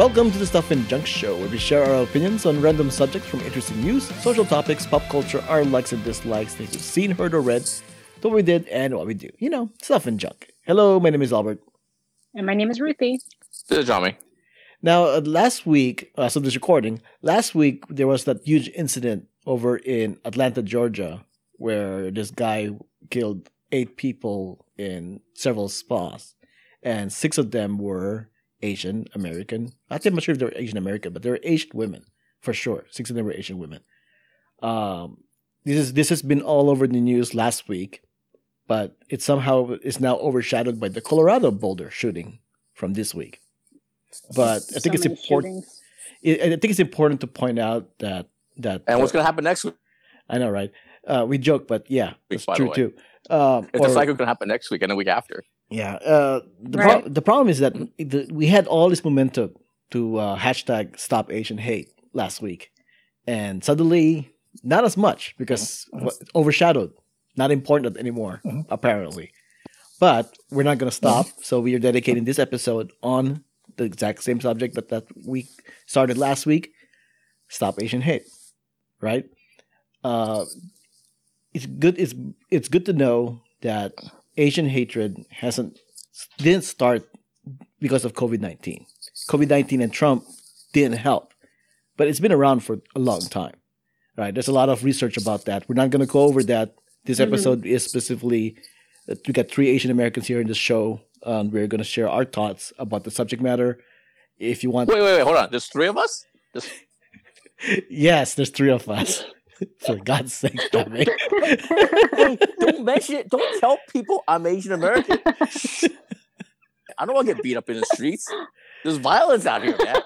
Welcome to the Stuff and Junk Show, where we share our opinions on random subjects from interesting news, social topics, pop culture, our likes and dislikes, things we've seen, heard, or read, what we did, and what we do. You know, stuff and junk. Hello, my name is Albert. And my name is Ruthy. This is Jiaming. Now, uh, last week, uh, so this recording, last week there was that huge incident over in Atlanta, Georgia, where this guy killed eight people in several spas, and six of them were Asian American. I'm not sure if they were Asian American, but they were Asian women for sure. Six of them were Asian women. Um, this is this has been all over the news last week, but it somehow is now overshadowed by the Colorado Boulder shooting from this week. But I think So it's important. shootings. I I think it's important to point out that that And what's going to happen next week? I know, right? Uh, we joke, but yeah, it's by true too. Um, If the or- cycle going to happen next week and the week after. Yeah. Uh, the, Right. pro- the problem is that the, we had all this momentum to uh, hashtag Stop Asian Hate last week, and suddenly not as much because what- overshadowed, not important anymore apparently. But we're not going to stop, so we are dedicating this episode on the exact same subject that that we started last week. Stop Asian Hate, right? Uh, it's good. It's it's good to know that Asian hatred hasn't didn't start because of COVID nineteen. COVID nineteen and Trump didn't help, but it's been around for a long time, right? There's a lot of research about that. We're not going to go over that. This Mhm. episode is specifically uh, we got three Asian Americans here in this show. Um, we're going to share our thoughts about the subject matter. If you want, Wait, wait, wait. Hold on. There's three of us? There's, yes, there's three of us. For God's sake, don't, don't mention it. Don't tell people I'm Asian American. I don't want to get beat up in the streets. There's violence out here, man.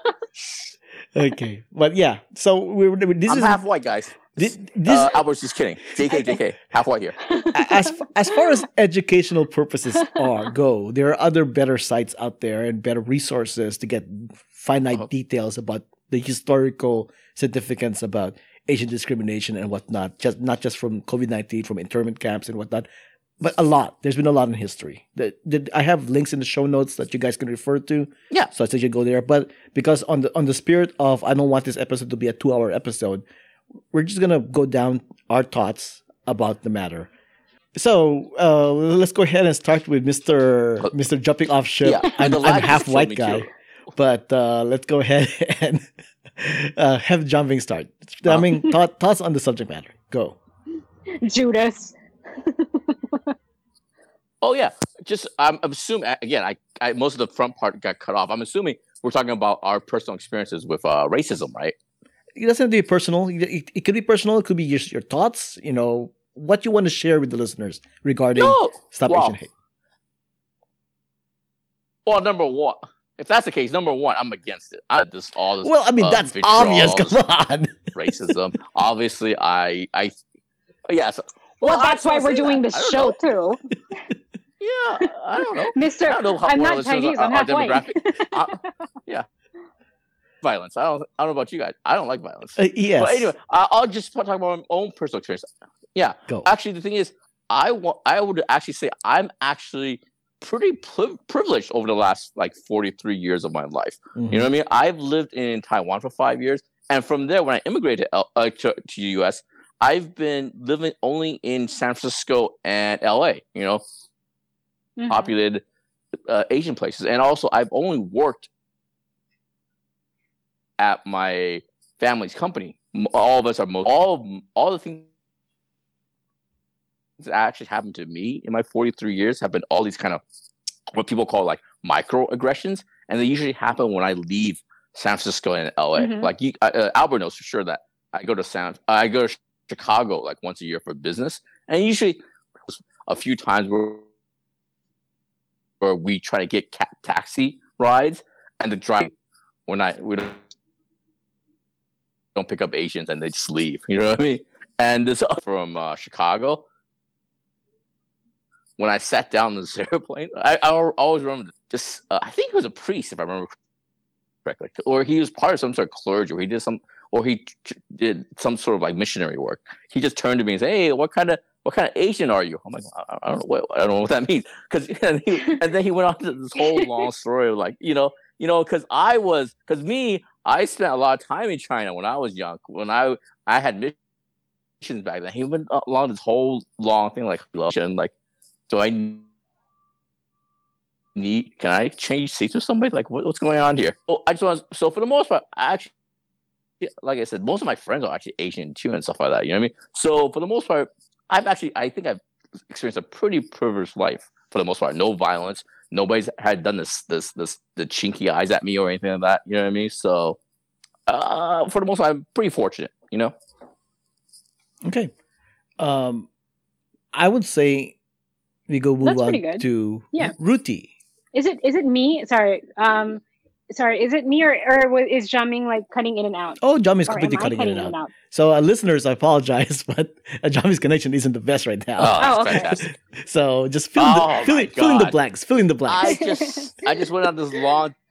okay, but yeah. So we're this I'm is half white, guys. this, this Uh, Albert's just kidding. JK, JK. Half white here. as as far as educational purposes are go, there are other better sites out there and better resources to get finite Uh-huh. details about the historical significance about Asian discrimination and whatnot. Just not just from COVID nineteen, from internment camps and whatnot, but a lot. There's been a lot in history. The, the, I have links in the show notes that you guys can refer to. Yeah. So I suggest you go there. But because on the on the spirit of I don't want this episode to be a two hour episode, we're just gonna go down our thoughts about the matter. So uh, let's go ahead and start with Mister Mister jumping off ship. Yeah, I'm, the I'm half white guy, but uh, let's go ahead and uh, have Jiaming start. I Uh-huh. mean, thought, thoughts on the subject matter. Go. Judas. Oh, yeah. Just, I'm assuming, again, I, I most of the front part got cut off. I'm assuming we're talking about our personal experiences with uh, racism, right? It doesn't have to be personal. It, it, it could be personal. It could be just your thoughts. You know what you want to share with the listeners regarding No. stop Wow. Asian hate. Well, number one, if that's the case, number one, I'm against it. I this all this. Well, I mean uh, that's obvious. Come on. racism. Obviously, I, I, yes. Well, I that's why we're doing that. this show know. too. Yeah, I don't know. Mister, I don't know how I'm not Chinese, are- I'm half white. demographic. Uh, yeah, violence. I don't. I don't know about you guys. I don't like violence. Uh, yes. But anyway, I, I'll just talk about my own personal experience. Yeah, Go. actually, the thing is, I want. I would actually say I'm actually pretty pri- privileged over the last like 43 years of my life. Mhm. You know what I mean? I've lived in Taiwan for five years, and from there, when I immigrated uh, to, to the U.S., I've been living only in San Francisco and L.A. You know, Mhm. populated uh, Asian places, and also I've only worked at my family's company. All of us are most all all the things that actually happened to me in my 43 years have been all these kind of what people call like microaggressions, and they usually happen when I leave San Francisco and LA. Mhm. Like you, uh, Albert knows for sure that I go to San, I go to Chicago like once a year for business, and usually a few times where where we try to get ca- taxi rides, and the driver when I we don't, don't pick up Asians and they just leave. You know what I mean? And this from uh, Chicago. When I sat down in this airplane, I, I always remember this. Uh, I think it was a priest, if I remember correctly, or he was part of some sort of clergy, or he did some, or he t- did some sort of like missionary work. He just turned to me and said, "Hey, what kind of what kind of Asian are you?" I'm like, I, I don't know what I don't know what that means, because and, and then he went on to this whole long story of like, you know, you know, because I was, because me, I spent a lot of time in China when I was young. When I I had missions back then, he went along this whole long thing like like, do I need? Can I change seats with somebody? Like, what, what's going on here? Oh, I just want. So for the most part, I actually. Like I said, most of my friends are actually Asian too and stuff like that. You know what I mean? So for the most part, I've actually, I think I've experienced a pretty privileged life for the most part. No violence. Nobody's had done this, this, this, the chinky eyes at me or anything like that. You know what I mean? So, uh, for the most part, I'm pretty fortunate. You know. Okay. Um, I would say we go move That's on good. to Yeah. Ruthy. Is it is it me? Sorry. Um sorry, is it me or, or is Jiaming like cutting in and out? Oh, Jami's Or am completely I cutting in and out. out? So, uh, listeners, I apologize, but uh, Jami's connection isn't the best right now. Oh, that's Oh, okay. fantastic. So, just fill, Oh, in, the, my fill, in- fill in the God. blanks. Fill in the I just, I just went on this long.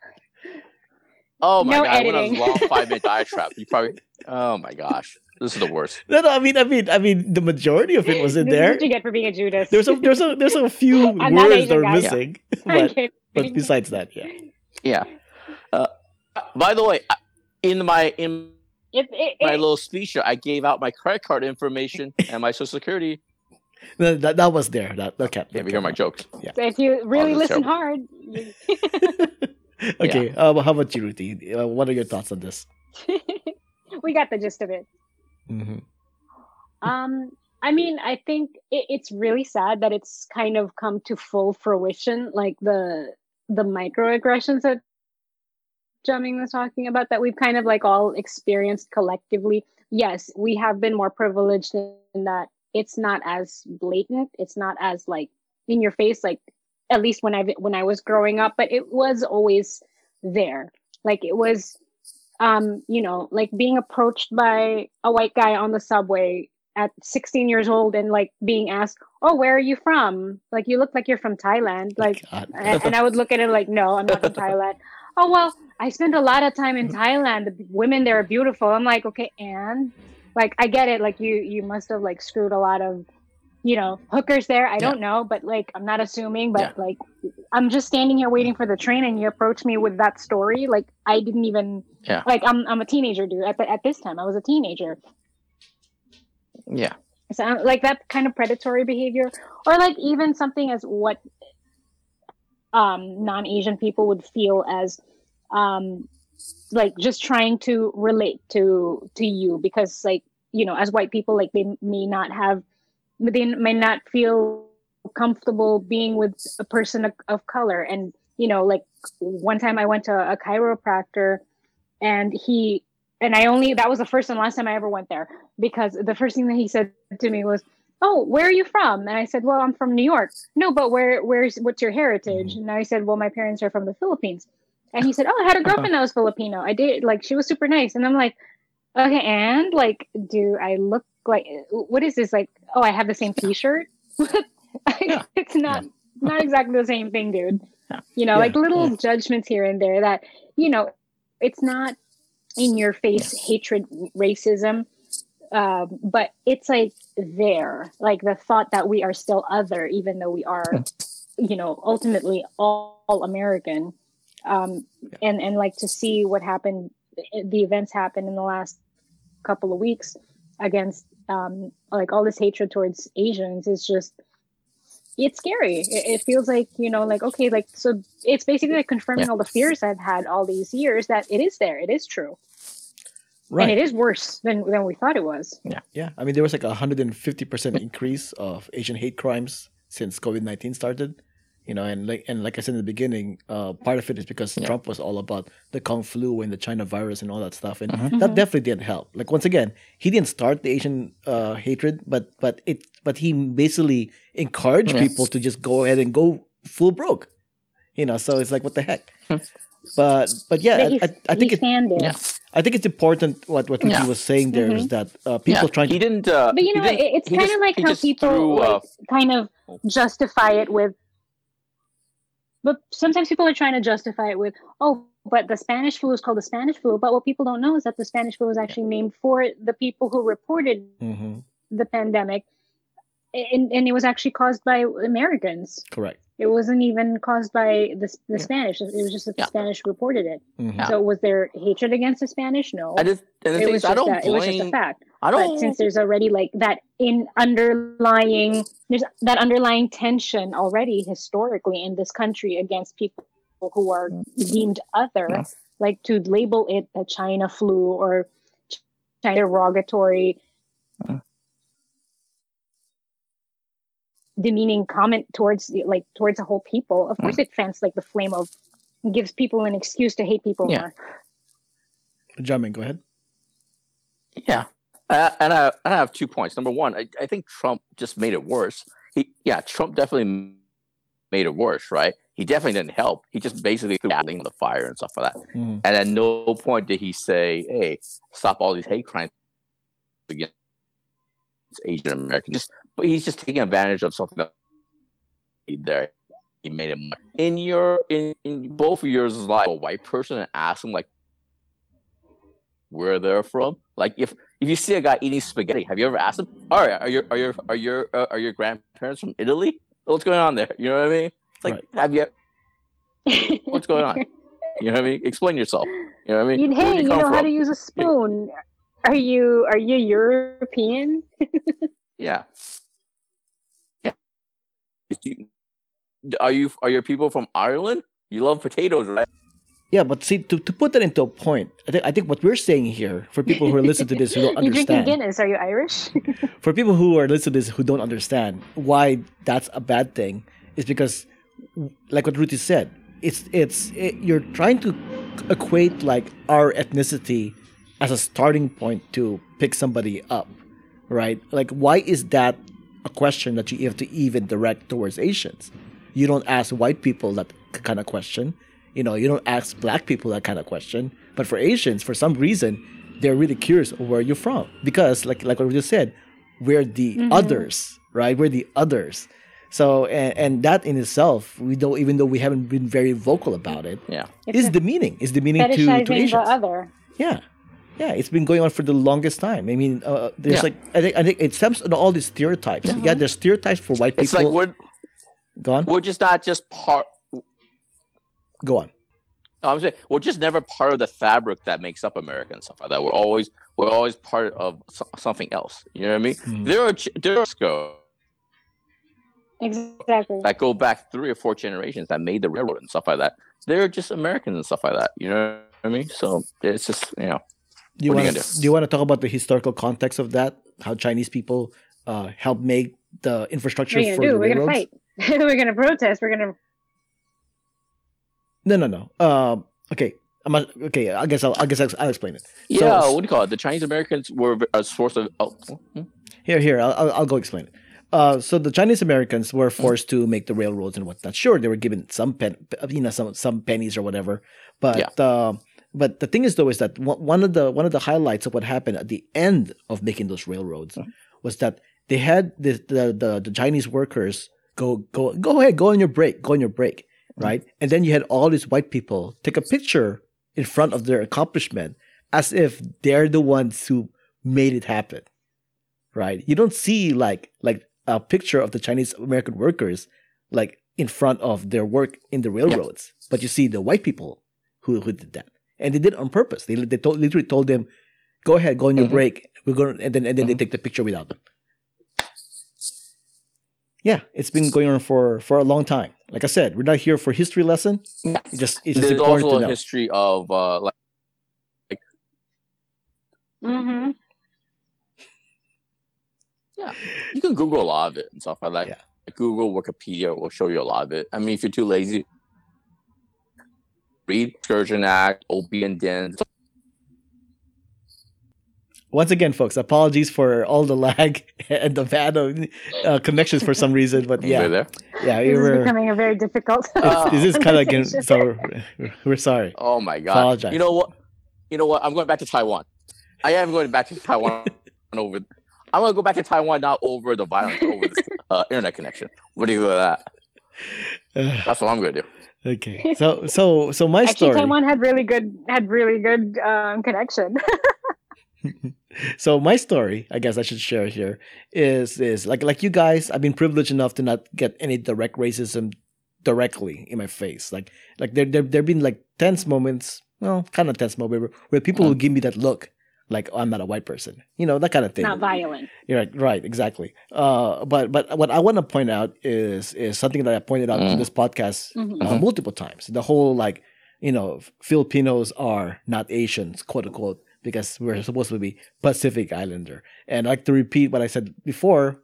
Oh my No god! I went on this long five minute diatribe. You probably. Oh my gosh, this is the worst. no, no, I mean, I mean, I mean, the majority of it was in This is there. what you get for being a Judas. There's a, there's a, there's a few words that are guys. missing, I'm but, but besides that, yeah. Yeah. Uh, by the way, in my in It, it, my it, little speech, I gave out my credit card information and my social security. That, that, that was there. That okay. You ever hear my jokes? Yeah, if you really Oh, listen terrible. hard, you- okay. Uh, how about you, Ruthy? Uh, what are your thoughts on this? we got the gist of it. Mm-hmm. Um, I mean, I think it, it's really sad that it's kind of come to full fruition, like the the microaggressions that Jiaming was talking about that we've kind of like all experienced collectively. Yes, we have been more privileged in that it's not as blatant, it's not as like in your face, like at least when I when I was growing up, but it was always there. Like it was um, you know, like being approached by a white guy on the subway at 16 years old and like being asked, "Oh, where are you from? Like you look like you're from Thailand." Like and, and I would look at him like, "No, I'm not from Thailand." Oh, well, I spent a lot of time in Thailand. The women there are beautiful. I'm like, "Okay, and like I get it. Like you you must have like screwed a lot of you know, hookers there. I don't know, but like I'm not assuming, but like I'm just standing here waiting for the train and you approach me with that story. Like I didn't even Yeah. like I'm I'm a teenager, dude. At the, at this time I was a teenager. Yeah. So like that kind of predatory behavior, or like even something as what um, non-Asian people would feel as um, like just trying to relate to to you because like you know as white people like they may not have they may not feel comfortable being with a person of, of color and you know like one time I went to a chiropractor and he and I only that was the first and last time I ever went there because the first thing that he said to me was, "Oh, where are you from?" And I said, "Well, I'm from New York." No, but where where's what's your heritage? Mm-hmm. And I said, "Well, my parents are from the Philippines." And he said, "Oh, I had a uh-huh. girlfriend that was Filipino. I did like she was super nice." And I'm like, "Okay, and like, do I look like what is this like? Oh, I have the same T-shirt. it's not not exactly the same thing, dude. Yeah. You know, Yeah, like little yeah. judgments here and there that you know, it's not in your face hatred, racism, um, but it's like there, like the thought that we are still other, even though we are, you know, ultimately all, all American. Um, and and like to see what happened, the events happened in the last couple of weeks against um, like all this hatred towards Asians is just it's scary. It, it feels like you know, like okay, like so it's basically like confirming Yeah. all the fears I've had all these years that it is there, it is true, Right. and it is worse than than we thought it was. Yeah, Yeah. I mean there was like a hundred and fifty percent increase of Asian hate crimes since COVID nineteen started. You know, and like and like I said in the beginning, uh, part of it is because Yeah. Trump was all about the Kung flu and the China virus and all that stuff, and Mhm. that Mhm. definitely didn't help. Like once again, he didn't start the Asian uh, hatred, but but it but he basically encouraged Yeah. people to just go ahead and go full broke. You know, so it's like what the heck. But but yeah, But I, I, I think he's it, standing. Yeah. I think it's important what what Ricky Yeah. was saying there is Mhm. that uh, people yeah. trying he didn't. Uh, But you know, it, it's kind of like how people threw, uh, like, kind of justify it with. But sometimes people are trying to justify it with, oh, but the Spanish flu is called the Spanish flu. But what people don't know is that the Spanish flu was actually named for the people who reported Mhm. the pandemic, and, and it was actually caused by Americans. correct. It wasn't even caused by the, the Yeah. Spanish. It was just that the Yeah. Spanish reported it. Mhm. So was there hatred against the Spanish? No. I just and the it was is, I just don't a, it was just a fact. I don't. since there's already like that in underlying there's that underlying tension already historically in this country against people who are deemed other, Yeah. like to label it a China flu or China derogatory Yeah. Demeaning comment towards like towards a whole people of course it fans like the flame of gives people an excuse to hate people Yeah. more Jiaming, go ahead. Yeah, uh, and I, I have two points. Number one, I, I think Trump just made it worse. He, yeah, Trump definitely made it worse, right? He definitely didn't help. He just basically threw gasoline on the fire and stuff like that. Mhm. And at no point did he say, "Hey, stop all these hate crimes against Asian Americans." But he's just taking advantage of something that he there. He made it in your in, in both of yours is like a white person and ask them like where they're from. Like if if you see a guy eating spaghetti, have you ever asked him? All right, are your are your are your uh, are your grandparents from Italy? What's going on there? You know what I mean? It's like Right. have you? What's going on? You know what I mean? Explain yourself. You know what I mean? Hey, you come know how to use a spoon. Are you are you European? Yeah. Is you- Are you are your people from Ireland? You love potatoes, right? Yeah, but see, to, to put that into a point, I think I think what we're saying here for people who are listening to this who don't understand. You're drinking Guinness? Are you Irish? for people who are listening to this who don't understand why that's a bad thing, is because, like what Ruthy said, it's it's it, you're trying to equate like our ethnicity as a starting point to pick somebody up, right? Like, why is that a question that you have to even direct towards Asians? You don't ask white people that kind of question. You know, you don't ask black people that kind of question. But for Asians, for some reason, they're really curious where you're from because, like like what we just said, we're the mm-hmm. others, right? We're the others. So, and, and that in itself, we don't even though we haven't been very vocal about it, Yeah. It's is a- demeaning. Is demeaning to, to Fetishizing the Asians. other. Yeah, yeah, it's been going on for the longest time. I mean, uh, there's Yeah. like I think I think it stems on all these stereotypes. Yeah, there's stereotypes for white It's people. like we're Go on, we're just not just part. go on. No, I'm saying we're just never part of the fabric that makes up America and stuff like that. We're always we're always part of so- something else. You know what I mean? Mhm. There are ch- there are go Exactly. that go back three or four generations that made the railroad and stuff like that. They're just Americans and stuff like that. You know what I mean? So it's just you know Do you What want gonna do? do you want to talk about the historical context of that? How Chinese people uh, helped make the infrastructure What are you for gonna the do? We're gonna railroads? fight. We're gonna protest. We're gonna. No, no, no. Uh, okay, I'm not, okay. I guess I'll, I guess I'll, I'll explain it. So- yeah. what do you call it? The Chinese Americans were a source of. Oh, hmm? Here, here, I'll, I'll, I'll go explain it. Uh, so the Chinese Americans were forced to make the railroads and whatnot. Sure, they were given some pen, you know, some some pennies or whatever. But uh, but the thing is, though, is that one of the one of the highlights of what happened at the end of making those railroads Mhm. was that they had the, the the the Chinese workers go go go ahead, go on your break, go on your break, Mm-hmm. right? And then you had all these white people take a picture in front of their accomplishment as if they're the ones who made it happen right? You don't see like like a picture of the Chinese American workers like in front of their work in the railroads, but you see the white people who who did that, and they did it on purpose. They they told, literally told them, "Go ahead, go on your Mhm. break. We're going," and then and then they Mhm. take the picture without them. Yeah, it's been going on for for a long time. Like I said, we're not here for history lesson. Yeah. It just it's just There's important also to a know. history of uh, like Mm-hmm. Yeah, you can Google a lot of it and stuff like that. Yeah. Google, Wikipedia will show you a lot of it. I mean, if you're too lazy, read Exclusion Act, Opium Den. Once again, folks, apologies for all the lag and the bad uh, connections for some reason, but Yeah. yeah, there. yeah, we This is were. becoming a very difficult. Uh, this is kind of again. conversation. So we're, we're sorry. Oh my god! Apologize. You know what? You know what? I'm going back to Taiwan. I am going back to Taiwan over. I'm going to go back to Taiwan not over the violence, over the uh, internet connection. What do you do with that? Uh, That's what I'm going to do. Okay, so so so my Actually, story. Taiwan had really good had really good um, connection. So my story, I guess I should share here, is is like like you guys. I've been privileged enough to not get any direct racism directly in my face. Like like there there there've been like tense moments, well, kind of tense moments where, where people will give me that look, like oh, I'm not a white person, you know, that kind of thing. Not violent. You're right, right, exactly. Uh, but but what I want to point out is is something that I pointed out in Mm. this podcast Mhm. uh, multiple times. The whole like you know Filipinos are not Asians, quote unquote, because we're supposed to be Pacific Islander. And I like to repeat what I said before.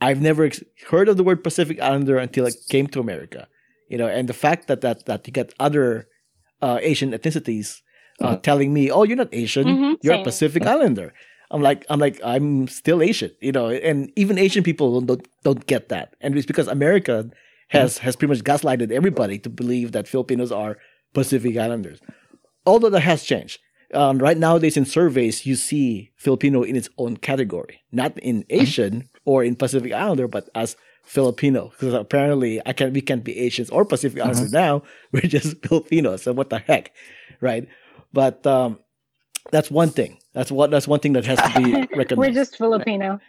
I've never ex- heard of the word Pacific Islander until I came to America. You know, and the fact that that that you get other uh, Asian ethnicities uh, Mhm. telling me, "Oh, you're not Asian, Mhm, you're a same. Pacific Islander." I'm like, I'm like, I'm still Asian, you know, and even Asian people don't don't get that, and it's because America has has pretty much gaslighted everybody to believe that Filipinos are Pacific Islanders. Although that has changed. Um, right nowadays in surveys, you see Filipino in its own category, not in Asian or in Pacific Islander, but as Filipino. Because apparently, I can we can't be Asians or Pacific Islanders now. We're just Filipinos. So what the heck, right? But um, that's one thing. That's what that's one thing that has to be recognized. We're just Filipino.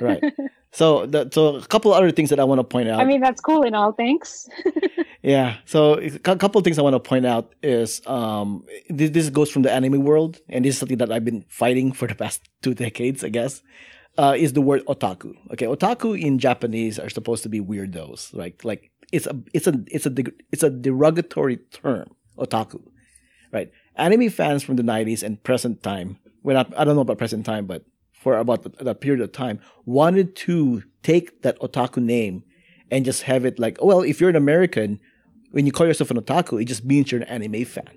right. So, the, so a couple other things that I want to point out. I mean, that's cool in all things. Yeah. So a couple of things I want to point out is um this, this goes from the anime world, and this is something that I've been fighting for the past two decades, I guess. Uh, is the word otaku? Okay, otaku in Japanese are supposed to be weirdos, right? Like it's a it's a it's a it's a derogatory term, otaku, right? Anime fans from the '90s and present time, well, not, I don't know about present time, but for about th- that period of time, wanted to take that otaku name and just have it like, well, if you're an American, when you call yourself an otaku, it just means you're an anime fan.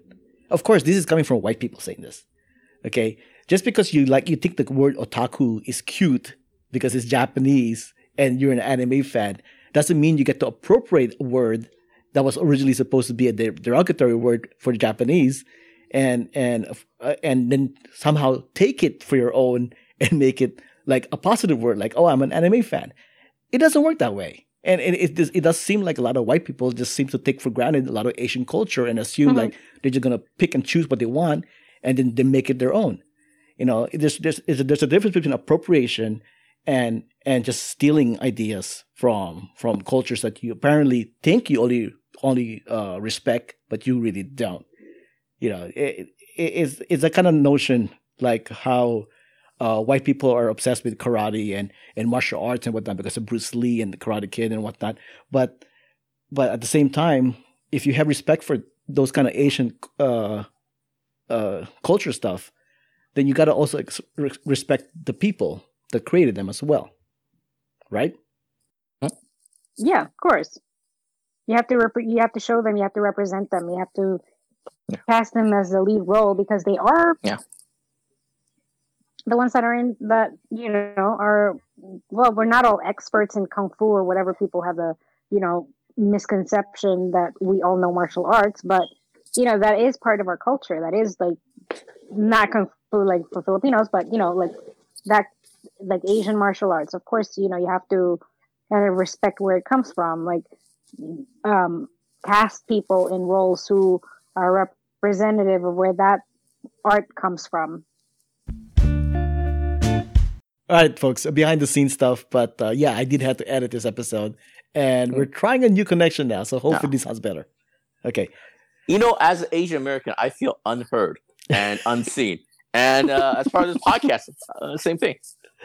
Of course, this is coming from white people saying this. Okay, just because you like you think the word otaku is cute because it's Japanese and you're an anime fan doesn't mean you get to appropriate a word that was originally supposed to be a derogatory word for the Japanese and and uh, and then somehow take it for your own and make it like a positive word like oh I'm an anime fan. It doesn't work that way. And it, it, does, it does seem like a lot of white people just seem to take for granted a lot of Asian culture and assume Mhm. like they're just gonna pick and choose what they want and then they make it their own. You know, there's there's there's a difference between appropriation and and just stealing ideas from from cultures that you apparently think you only only uh, respect, but you really don't. You know, it, it, it's it's a kind of notion like how uh, white people are obsessed with karate and, and martial arts and whatnot because of Bruce Lee and the Karate Kid and whatnot. But but at the same time, if you have respect for those kind of Asian uh, uh, culture stuff, then you got to also ex- respect the people that created them as well, right? Yeah, of course. You have to rep- you have to show them. You have to represent them. You have to Yeah. cast them as the lead role because they are Yeah. the ones that are in that you know are well. We're not all experts in kung fu or whatever. People have the you know misconception that we all know martial arts, but you know that is part of our culture. That is like not kung fu like for Filipinos, but you know like that like Asian martial arts. Of course, you know you have to kind of respect where it comes from. Like um, cast people in roles who are representative of where that art comes from. All right, folks, behind the scenes stuff, but uh, yeah, I did have to edit this episode, and we're trying a new connection now, so hopefully No. this sounds better. Okay, You know, as an Asian American, I feel unheard and unseen. And uh, as far as this podcast, uh, same thing.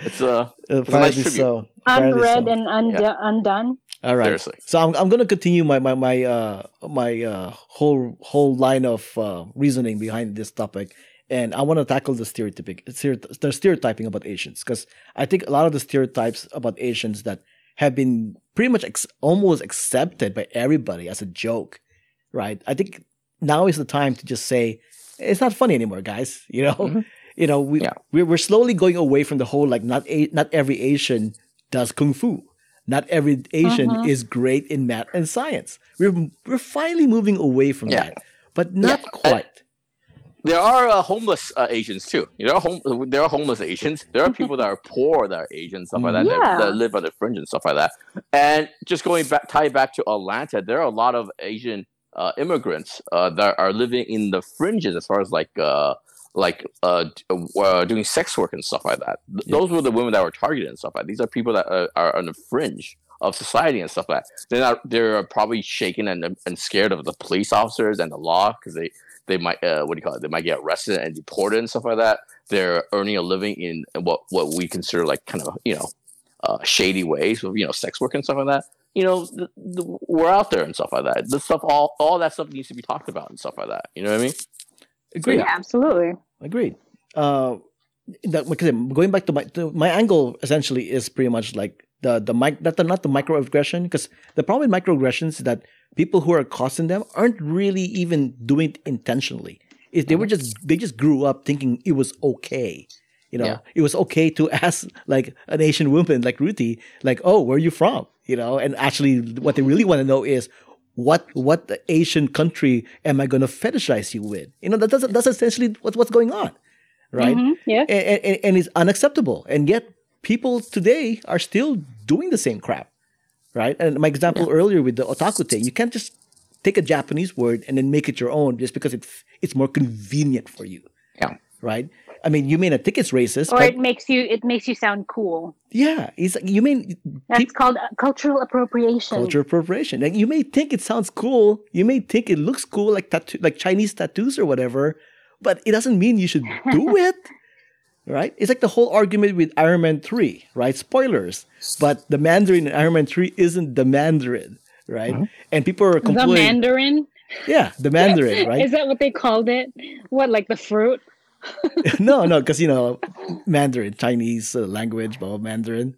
It's uh, uh, a nice tribute. so. Unread so. and und- undone. All right. seriously. So I'm I'm gonna continue my my my uh my uh whole whole line of uh, reasoning behind this topic, and I want to tackle the stereotypic stereoty- the stereotyping about Asians because I think a lot of the stereotypes about Asians that have been pretty much ex- almost accepted by everybody as a joke, right? I think now is the time to just say it's not funny anymore, guys. You know, Mhm. You know we Yeah. we're, we're slowly going away from the whole like not a, not every Asian does kung fu. Not every Asian Mhm. is great in math and science. We're we're finally moving away from Yeah. that, but not Yeah. quite. There are uh, homeless uh, Asians too. There are home, there are homeless Asians. There are people that are poor that are Asian, stuff like that, that, Yeah. that live on the fringe and stuff like that. And just going back, tie back to Atlanta, there are a lot of Asian uh, immigrants uh, that are living in the fringes, as far as like uh, like uh, uh, doing sex work and stuff like that. Th- Yeah. Those were the women that were targeted and stuff like. that. These are people that uh, are on the fringe of society and stuff like that. They're not. They're probably shaken and and scared of the police officers and the law because they they might uh, what do you call it? They might get arrested and deported and stuff like that. They're earning a living in what what we consider like kind of you know uh, shady ways with you know sex work and stuff like that. You know, the, the, we're out there and stuff like that. The stuff, all all that stuff needs to be talked about and stuff like that. You know what I mean? Agreed. Yeah, absolutely. Agreed. Uh, that because going back to my to my angle essentially is pretty much like the the mic that the, not the microaggression because the problem with microaggressions is that people who are causing them aren't really even doing it intentionally. Is they were just they just grew up thinking it was okay. You know, Yeah. it was okay to ask like an Asian woman like Ruthy, like, "Oh, where are you from?" You know, and actually, what they really want to know is what what Asian country am I going to fetishize you with? You know, that, that's that's essentially what's what's going on, right? Mhm, Yeah. and, and, and it's unacceptable. And yet, people today are still doing the same crap, right? And my example earlier with the otaku thing, you can't just take a Japanese word and then make it your own just because it's it's more convenient for you, Yeah. right? I mean, you may not think it's racist, Or but it makes you it makes you sound cool. yeah, it's you may That's peop- called uh, cultural appropriation. Cultural appropriation. Like you may think it sounds cool, you may think it looks cool, like tattoo, like Chinese tattoos or whatever, but it doesn't mean you should do it. Right? It's like the whole argument with Iron Man 3, right? Spoilers. But the Mandarin in Iron Man 3 isn't the Mandarin, right? And people are complaining. The. Mandarin. yeah, the Mandarin, right? Is that what they called it? What, like the fruit? no, no, because, you know, Mandarin, Chinese uh, language, blah, blah, Mandarin.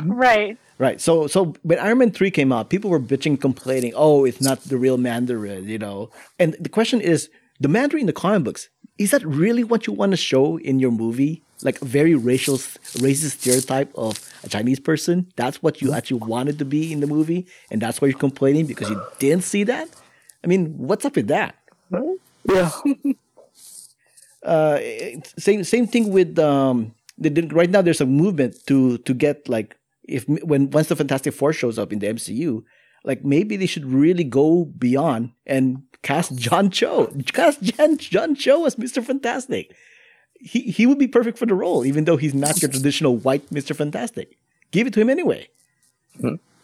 Right. Right. So so when Iron Man 3 came out, people were bitching, complaining, oh, it's not the real Mandarin, you know. And the question is, the Mandarin in the comic books, is that really what you want to show in your movie? Like a very racial racist stereotype of a Chinese person? That's what you actually wanted to be in the movie, and that's why you're complaining because you didn't see that? I mean, what's up with that? Yeah. Uh, same same thing with um. The, the- right now, there's a movement to to get like if when once the Fantastic Four shows up in the MCU, like maybe they should really go beyond and cast John Cho, cast John, John Cho as Mister Fantastic. He he would be perfect for the role, even though he's not your traditional white Mister Fantastic. Give it to him anyway.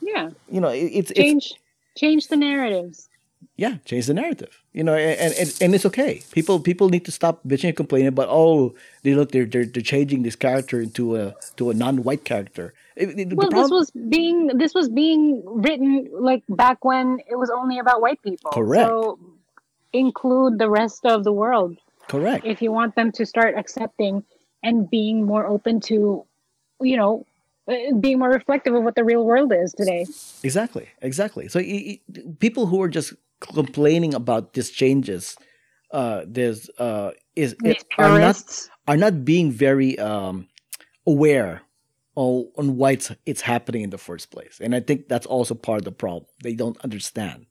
Yeah. You know, it, it's it's Change change the narratives. Yeah, change the narrative. You know, and, and and it's okay. People people need to stop bitching and complaining about oh they look they're they're, they're changing this character into a to a non-white character. It- it- Well, this was being this was being written like back when it was only about white people. Correct. So include the rest of the world correct. if you want them to start accepting and being more open to, you know, uh, being more reflective of what the real world is today. Exactly, exactly. So people who are just complaining about these changes, uh, there's uh, is These are not are not being very um, aware on, on why it's, it's happening in the first place. And I think that's also part of the problem. They don't understand.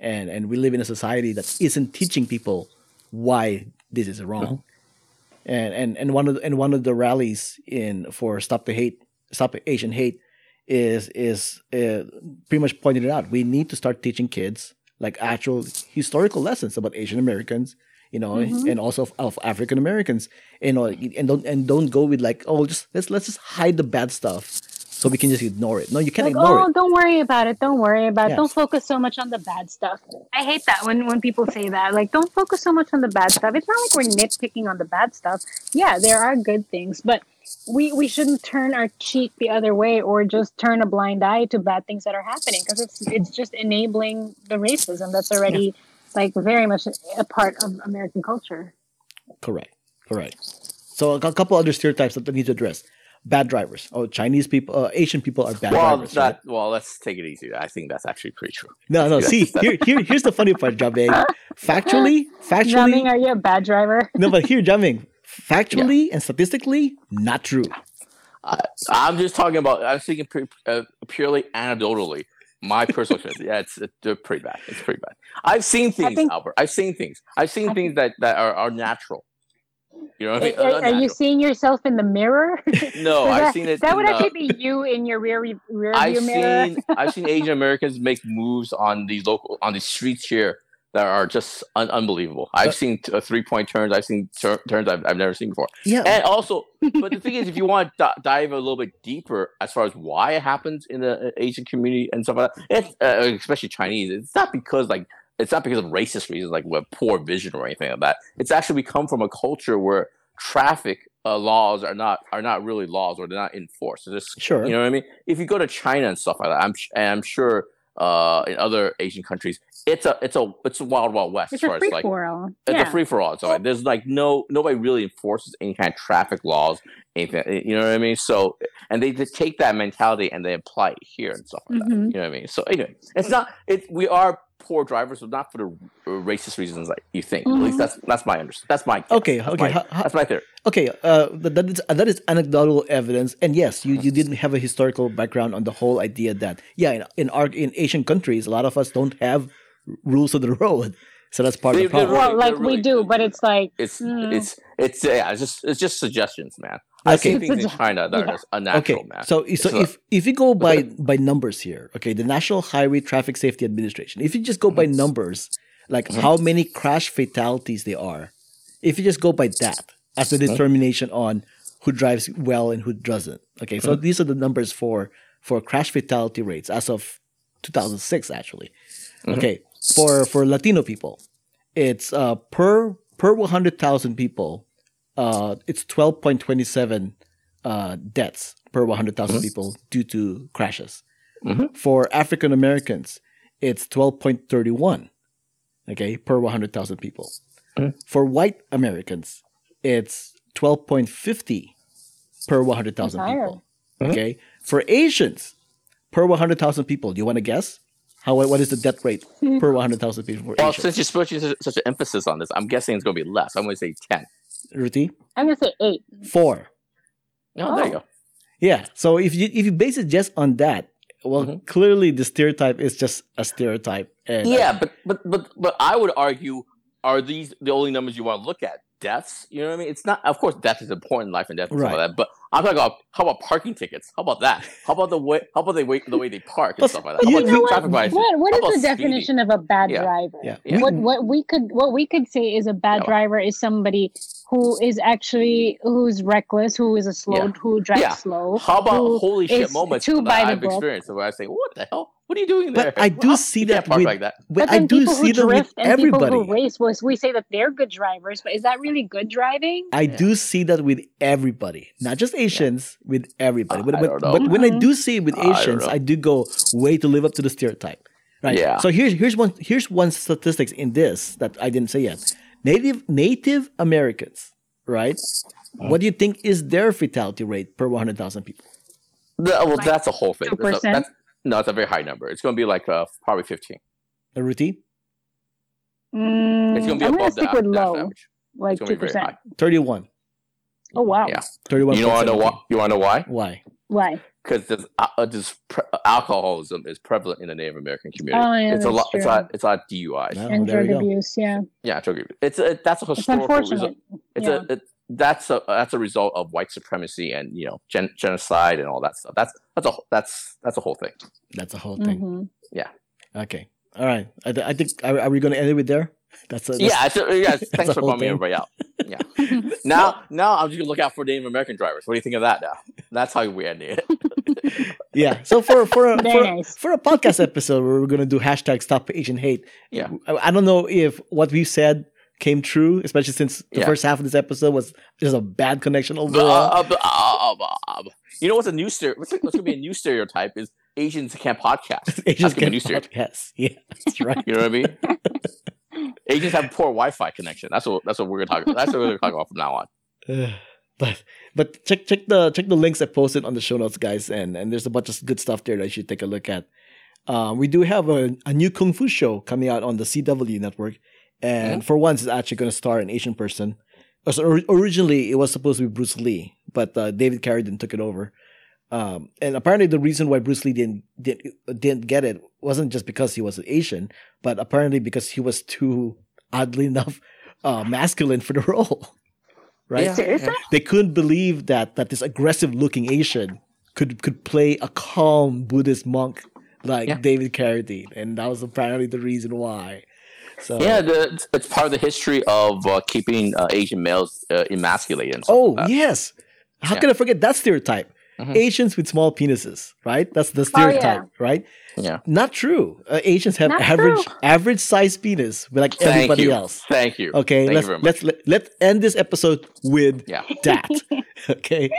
And and we live in a society that isn't teaching people why this is wrong. And and and one of the, and one of the rallies in for stop the hate, stop Asian hate is is uh, pretty much pointed it out. We need to start teaching kids like actual historical lessons about Asian Americans, you know, mm-hmm. and also of, of African Americans, you know, and don't and don't go with like, oh, just let's let's just hide the bad stuff so we can just ignore it. No, you can't Like, ignore oh, it. don't worry about it. Don't worry about it. Yes. Don't focus so much on the bad stuff. I hate that when, when people say that. Like, don't focus so much on the bad stuff. It's not like we're nitpicking on the bad stuff. Yeah, there are good things, but we, we shouldn't turn our cheek the other way or just turn a blind eye to bad things that are happening because it's it's just enabling the racism that's already like very much a part of American culture. Correct, correct. So a couple other stereotypes that I need to address. Bad drivers. Oh, Chinese people, uh, Asian people are bad Well, drivers. right? well, let's take it easy. I think that's actually pretty true. No, no. See, here, here, here's the funny part, Jiaming. Factually, factually, Jiaming, are you a bad driver? no, but here, Jiaming. Factually and statistically, not true. I, I'm just talking about. I'm speaking pre, uh, purely anecdotally. My personal experience. Yeah, it's, it's pretty bad. It's pretty bad. I've seen things, think- Albert. I've seen things. I've seen I things that that are, are natural. You know what I mean? Are, are you seeing yourself in the mirror? No, Is I've that, seen it. That would the- actually be you in your rear rear I've view mirror. seen I've seen Asian Americans make moves on these local on the streets here that are just un- unbelievable. I've But- seen t- uh, three point turns. I've seen tur- turns I've, I've never seen before. Yeah, And also, but the thing is, if you want to d- dive a little bit deeper as far as why it happens in the uh, Asian community and stuff like that, it's, uh, especially Chinese, it's not because like it's not because of racist reasons, like with poor vision or anything like that. It's actually we come from a culture where traffic uh, laws are not are not really laws or they're not enforced. It's just sure. you know what I mean? If you go to China and stuff like that, I'm sh- and I'm sure uh, in other Asian countries, it's a it's a it's a wild wild west It's as a far as free like for all. it's a free for all. So there's like no nobody really enforces any kind of traffic laws, anything. You know what I mean? So and they just take that mentality and they apply it here and stuff like that. Mhm. You know what I mean? So anyway, it's not it. We are poor drivers, but not for the uh, racist reasons like you think. At least Mhm. that's that's my understanding. That's my guess. Okay, That's okay, my- how- how- that's my theory. Okay, uh, that, that is that is anecdotal evidence, and yes, you, you didn't have a historical background on the whole idea that yeah, in in our in Asian countries, a lot of us don't have rules of the road, so that's part They- of the they're problem. Well, like they're we do, but it's like It's Mm. it's it's yeah. It's just it's just suggestions, man. I've Okay. seen things in a- China that yeah. are just unnatural, okay, man. so so It's if if you go by by numbers here, okay, the National Highway Traffic Safety Administration, if you just go by numbers, like how many crash fatalities there are, if you just go by that as a determination on who drives well and who doesn't, okay, so these are the numbers for for crash fatality rates as of 2006, actually. Okay, for for Latino people, it's uh per per 100,000 people, uh, it's 12.27 uh, deaths per 100,000 people due to crashes. Mhm. For African Americans, it's 12.31, okay, per 100,000 people. Mhm. For white Americans, it's 12.50 per 100,000 That's higher. people. Okay. For Asians, per 100,000 people, do you want to guess? How what is the death rate per 100,000 people for well, Asians? since you're putting such such an emphasis on this, I'm guessing it's going to be less. I'm going to say ten. Ruthy? I'm gonna say eight. Four. Oh, there you Oh. go. Yeah. So if you if you base it just on that, well, Mhm. clearly the stereotype is just a stereotype. And Yeah, but but but but I would argue, are these the only numbers you want to look at? Deaths, you know what I mean? It's not. Of course, death is important, life and death, and stuff Right. like that. But I'm talking about how about parking tickets? How about that? How about the way? How about the way the way they park and But stuff like that? How you about know traffic violations? What what How is about the speeding? definition of a bad Yeah. driver? Yeah. Yeah. What what we could what we could say is a bad Yeah. driver is somebody who is actually who's reckless, who is a slow, Yeah. who drives Yeah. slow. How about holy shit moments too that by the I've book. experienced where I say, "What the hell? What are you doing But there?" I do How- see that with- like that. But But I then do people see who that with drift and people everybody. who race was we say that they're good drivers, but is that really good driving? I do see that with everybody, not just Asians, with everybody. Uh, But, I but, don't know. but when I Mhm. do see it with I Asians, know. I do go way to live up to the stereotype. Right. Yeah. So here's here's one here's one statistics in this that I didn't say yet. Native Native Americans, right? What do you think is their fatality rate per 100,000 people? The- well, Like that's a whole thing. A- 2%? that's- no, it's a very high number. It's going to be like uh, probably 15. A routine? Mm, It's going to be I'm gonna above the stick with low, average. like two going to be very percent. 31. Oh wow, Yeah. 31. You want to know why? You want to know why? Why? why? Because there's, uh, there's pre- alcoholism is prevalent in the Native American community. Oh, yeah, it's a that's lot. It's true. a lot. It's a lot of DUIs. No. Oh, and drug abuse, yeah. Yeah, drug abuse. It's a, that's a It's historical result. It's yeah. a it, that's a that's a result of white supremacy and you know gen- genocide and all that stuff. That's that's a that's that's a whole thing. That's a whole thing. Mhm. Okay. All right. I, th- I think, are, are we going to end it with there? That's, a, that's yeah, so, yeah. Thanks for whole bumming thing. everybody out. Yeah. now now I'm just gonna look out for Native American drivers. What do you think of that? Now that's how we end it. Yeah. So for for a, for, nice. for a podcast episode where we're gonna do hashtag Stop Asian Hate. Yeah. I, I don't know if what we said came true, especially since the Yeah. first half of this episode was just a bad connection Uh, overall. uh, uh, uh, uh, you know what's a new stereo? What's, what's gonna be a new stereotype is Asians can't podcast. Asians That's gonna be a can new stereotype. yes, yeah, that's right. You know what I mean? Asians have poor Wi-Fi connection. That's what that's what we're gonna talk. About. That's what we're gonna talk about from now on. But but check check the check the links I posted on the show notes, guys, and and there's a bunch of good stuff there that you should take a look at. Uh, we do have a, a new kung fu show coming out on the CW network, and for once, it's actually going to star an Asian person. So or- originally, it was supposed to be Bruce Lee, but uh, David Carradine took it over. Um, and apparently, the reason why Bruce Lee didn't, didn't didn't get it wasn't just because he was an Asian, but apparently because he was too oddly enough uh, masculine for the role. Right? Yeah. They couldn't believe that that this aggressive looking Asian could could play a calm Buddhist monk like Yeah. David Carradine, and that was apparently the reason why. So Yeah, the, it's part of the history of uh, keeping uh, Asian males uh, emasculated. Oh like yes. How Yeah. can I forget that stereotype? Mhm. Asians with small penises, right? That's the Oh, yeah. stereotype, right? Yeah. Not true. Uh, Asians have Not average true. average size penis, like Thank everybody you. else. Thank you. Okay, Thank you let's very let's let, let's end this episode with Yeah. that. okay.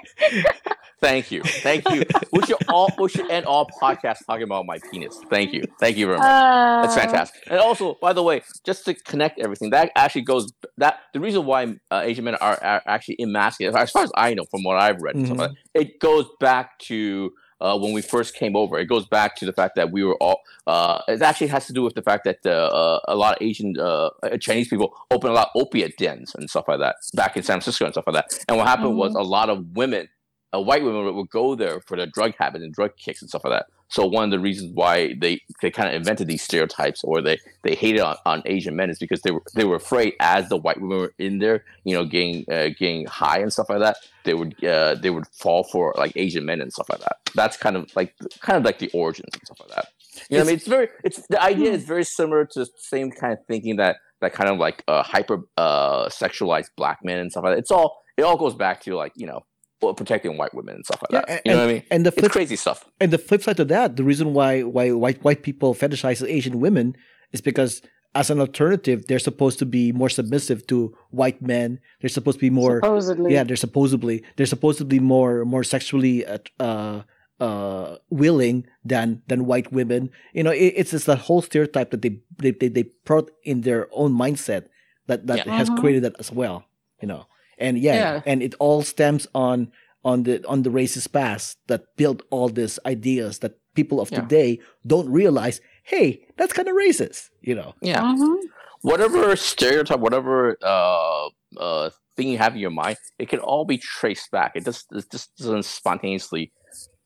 Thank you. Thank you. we should all we should end all podcasts talking about my penis. Thank you. Thank you very much. Uh, That's fantastic. And also, by the way, just to connect everything, that actually goes that the reason why uh, Asian men are, are actually emasculated, as far as I know from what I've read, and stuff like that, it goes back to uh, when we first came over. It goes back to the fact that we were all. Uh, it actually has to do with the fact that uh, a lot of Asian uh, Chinese people opened a lot of opiate dens and stuff like that back in San Francisco and stuff like that. And what happened was a lot of women uh, white women would, would go there for their drug habit and drug kicks and stuff like that. So one of the reasons why they, they kind of invented these stereotypes or they, they hated on, on Asian men is because they were they were afraid as the white women were in there, you know, getting uh, getting high and stuff like that, they would uh, they would fall for like Asian men and stuff like that. That's kind of like kind of like the origins and stuff like that. You know, what I mean, it's very it's the idea is very similar to the same kind of thinking that that kind of like uh, hyper uh, sexualized black men and stuff like that. It's all it all goes back to like you know well, protecting white women and stuff like Yeah, that. You know and, what I mean? And the It's flip crazy stuff. and the flip side to that, the reason why why white white people fetishize Asian women is because as an alternative, they're supposed to be more submissive to white men. They're supposed to be more supposedly. yeah. They're supposedly they're supposed to be more more sexually uh, uh uh willing than than white women. You know, it, it's just that whole stereotype that they they they, they brought in their own mindset that that Yeah. has Mhm. created that as well. You know, and yeah, Yeah. and it all stems on on the on the racist past that built all these ideas that people of Yeah. today don't realize. Hey, that's kind of racist. You know. Yeah. Mhm. Whatever stereotype, whatever uh uh thing you have in your mind, it can all be traced back. It just it just doesn't spontaneously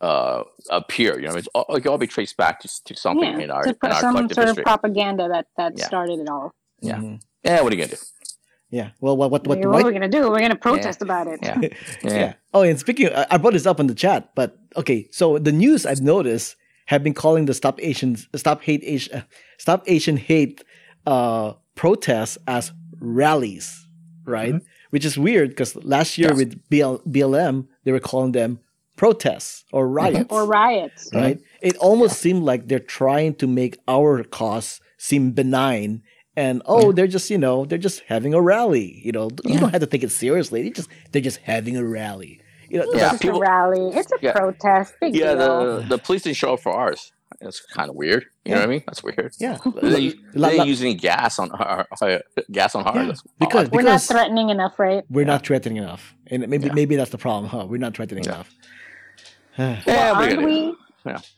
uh appear. You know, it's all, it can all be traced back to, to something Yeah, in our to in our some collective sort history. of propaganda that that Yeah. started it all. Yeah. Mhm. yeah, what are you gonna do? Yeah. Well, what what what What, the what are we gonna do? We're gonna protest about it. Yeah. yeah. Yeah. Oh, and speaking, I I brought this up in the chat, but okay. So the news I've noticed have been calling the Stop Asians, Stop Hate Asian, Stop Asian Hate uh, protests as rallies, right? Mm-hmm. Which is weird because last year Yes. with BL, BLM they were calling them protests or mm-hmm. riots, Or riots. right? Mm-hmm. It almost seemed like they're trying to make our cause seem benign. And oh, they're just you know they're just having a rally. You know you Yeah. don't have to take it seriously. They just they're just having a rally. You know, It's Yeah, just people- a rally. It's a Yeah. protest. Big Yeah, deal. the the police didn't show up for ours. That's kind of weird. You know what I mean? That's weird. yeah. They didn't, La- they didn't use any gas on our, gas on ours. Yeah, That's because- We're not threatening enough, right? we're not threatening enough, and maybe Yeah. maybe that's the problem, huh? We're not threatening Yeah. enough. yeah, Well, are you aren't we? Yeah.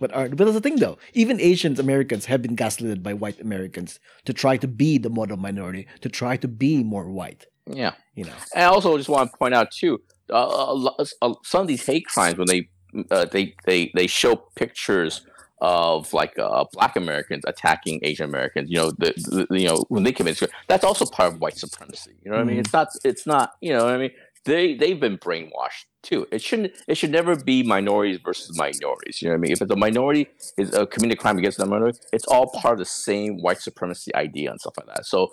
but are, but that's the thing though. Even Asian Americans have been gaslighted by white Americans to try to be the model minority, to try to be more white. Yeah. You know. And I also just want to point out too, uh, uh, some of these hate crimes when they uh, they they they show pictures of like uh, Black Americans attacking Asian Americans. You know, the, the you know when they commit, that's also part of white supremacy. You know what I mean? Mhm. It's not it's not you know what I mean. They they've been brainwashed too. It shouldn't it should never be minorities versus minorities. You know what I mean? If it's a minority is uh, committing a crime against a minority, it's all part of the same white supremacy idea and stuff like that. So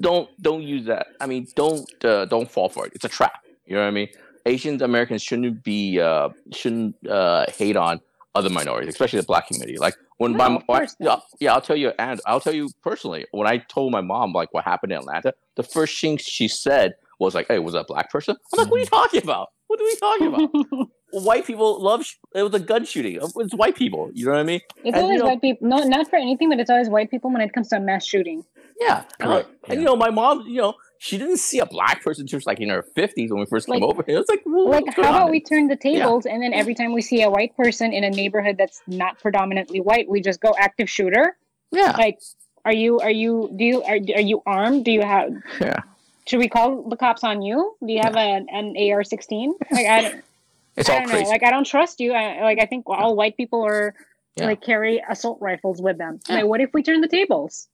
don't don't use that. I mean, don't uh, don't fall for it. It's a trap. You know what I mean? Asian Americans shouldn't be uh, shouldn't uh, hate on other minorities, especially the black community. Like when No, my course yeah, yeah, I'll tell you, and I'll tell you personally, when I told my mom like what happened in Atlanta, the first thing she said was like, "Hey, was that a black person?" I'm like, "What are you mm-hmm. talking about? What are we talking about? white people love. Sh- it was a gun shooting. It's white people. You know what I mean? It's And, always you know- white people. No, not for anything, but it's always white people when it comes to a mass shooting. Yeah, and, Right, and, yeah. you know, my mom, you know, she didn't see a black person until she was like in her fifties when we first came Like- over here. It's like, well, Like, what's how about on? we turn the tables and then every time we see a white person in a neighborhood that's not predominantly white, we just go active shooter? Yeah, Like, are you are you do you are, are you armed? Do you have? yeah. Should we call the cops on you? Do you have an, an AR sixteen? Like I, don't- It's I all don't know. Like I don't trust you. I, like I think all white people are Yeah. like carry assault rifles with them. Yeah. Like, what if we turn the tables?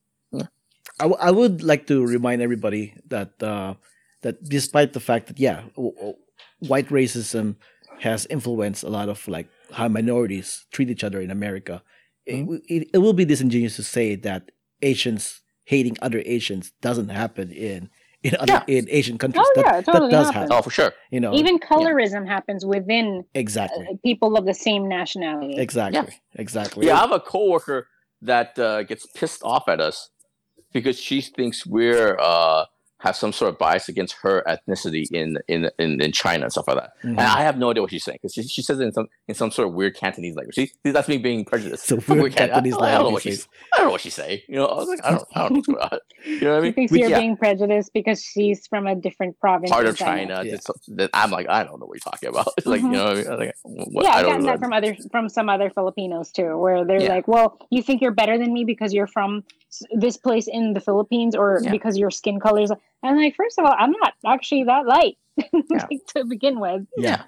I, w- I would like to remind everybody that uh, that despite the fact that yeah, w- w- white racism has influenced a lot of like how minorities treat each other in America, Mm-hmm. it, it will be disingenuous to say that Asians hating other Asians doesn't happen in in other Yeah. in Asian countries. Oh, that, yeah, totally that does happens. happen. Oh, for sure. You know, Even colorism happens within exactly, uh, people of the same nationality. exactly, exactly. Yeah, I have a coworker that uh, gets pissed off at us because she thinks we're uh, have some sort of bias against her ethnicity in in in, in China and stuff like that. Mhm. And I have no idea what she's saying because she, she says it in some in some sort of weird Cantonese language. See, see, that's me being prejudiced. So I'm weird Can- Cantonese I, I don't know language. what she's I don't know what she's saying. You know, I was like, I don't, I don't know what's going on. You know what I She mean? thinks We- you're yeah, being prejudiced because she's from a different province. part of China. Yeah. that I'm like, I don't know what you're talking about. It's like, you Mhm. know, what I mean? I'm like, what, yeah, I I've gotten that from other from some other Filipinos too, where they're Yeah. like, "Well, you think you're better than me because you're from this place in the Philippines, or Yeah. because your skin color is." And I'm like, first of all, I'm not actually that light Yeah. to begin with. yeah.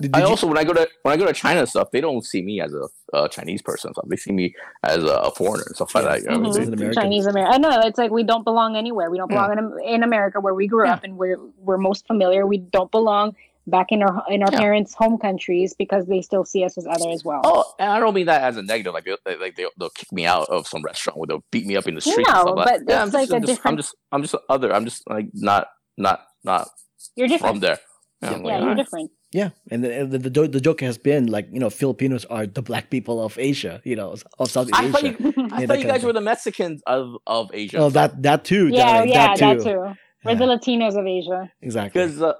Did, I did you- also when I go to when I go to China and stuff, they don't see me as a, uh Chinese person. Stuff. They see me as a, foreigner and stuff like that. You know? Mhm. They- American. Chinese American. I know it's like we don't belong anywhere. We don't belong in, in America where we grew Yeah. up and we're we're most familiar. We don't belong back in our in our Yeah. parents' home countries because they still see us as other as well. Oh, and I don't mean that as a negative. Like, they, like they, they'll kick me out of some restaurant or they'll beat me up in the street. No, stuff like but. Yeah, it's I'm like just, a I'm just, I'm just, I'm just other. I'm just like not, not, not You're from different. there. Yeah, I'm like, Yeah, you're alright. different. Yeah, and the, the, the, joke, the joke has been like you know Filipinos are the black people of Asia, you know, of Southeast I thought Asia. you, I thought you guys were the Mexicans of of Asia. Oh, that that too. yeah, Johnny, yeah, that that too. too. We're Yeah. the Latinos of Asia. Exactly. because uh,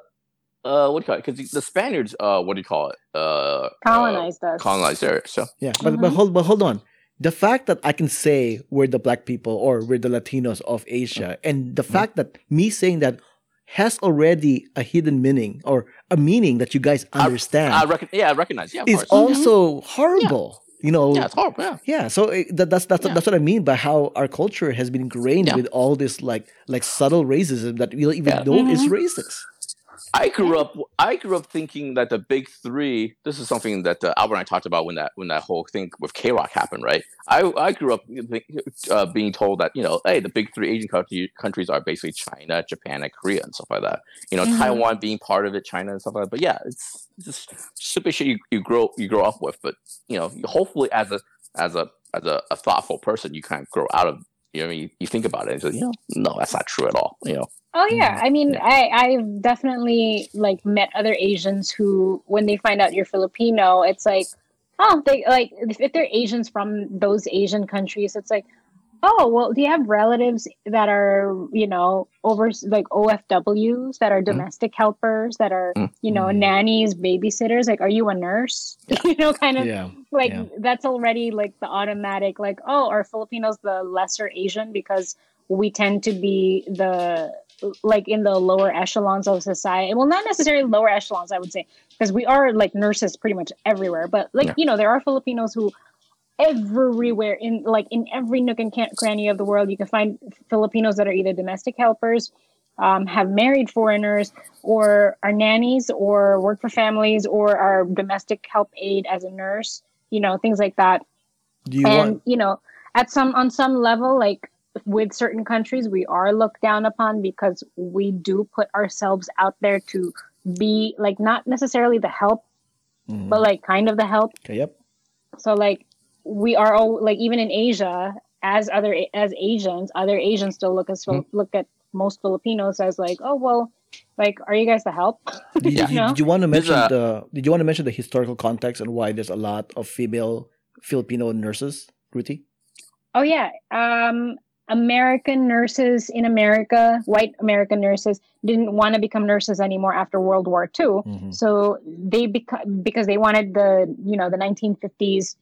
uh, what do you call it? Because the Spaniards, uh, what do you call it? Uh, Colonized uh, us. colonized area. So Yeah, but but Mhm. hold but hold on. The fact that I can say we're the black people or we're the Latinos of Asia, and the fact that me saying that has already a hidden meaning or a meaning that you guys understand I reckon. Yeah, I recognize. Yeah, of is course. also horrible. You know. yeah, it's horrible. Yeah. Yeah, so it, that, that's that's Yeah. that's what I mean by how our culture has been ingrained Yeah. with all this like like subtle racism that we don't even Yeah. know is Mhm. racist. I grew up. I grew up thinking that the big three. This is something that uh, Albert and I talked about when that when that whole thing with K Rock happened, right? I I grew up uh, being told that you know, hey, the big three Asian country, countries are basically China, Japan, and Korea, and stuff like that. You know, Mhm. Taiwan being part of it, China, and stuff like that. But yeah, it's, it's just stupid shit you, you grow you grow up with. But you know, hopefully as a as a as a, a thoughtful person, you kind of grow out of. You know, I mean, you, you think about it and say, you know, no, that's not true at all. You know, Oh yeah, mm-hmm. I mean, Yeah. I I've definitely like met other Asians who, when they find out you're Filipino, it's like, oh, they like if, if they're Asians from those Asian countries, it's like, oh, well, do you have relatives that are you know over like OFWs that are domestic helpers that are Mm. you know Mm. nannies, babysitters? Like, are you a nurse? you know, kind of Yeah, like Yeah. that's already like the automatic like oh are filipinos the lesser asian because we tend to be the like in the lower echelons of society well not necessarily lower echelons i would say because we are like nurses pretty much everywhere but like Yeah. you know there are filipinos who everywhere in like in every nook and cranny of the world you can find filipinos that are either domestic helpers um, have married foreigners or are nannies or work for families or are domestic help aid as a nurse you know things like that you and want? you know at some on some level like with certain countries we are looked down upon because we do put ourselves out there to be like not necessarily the help Mhm. but like kind of the help Okay, yep. so like we are all like even in asia as other as asians other asians still look as Hmm. look at most filipinos as like oh well like are you guys the help Did, Yeah. you, No. did you want to mention a- the? Did you want to mention the historical context and why there's a lot of female Filipino nurses, Ruthy? Oh yeah. Um American nurses in America, white American nurses didn't want to become nurses anymore after World War II. Mhm. So they beca- because they wanted the, you know, the 1950s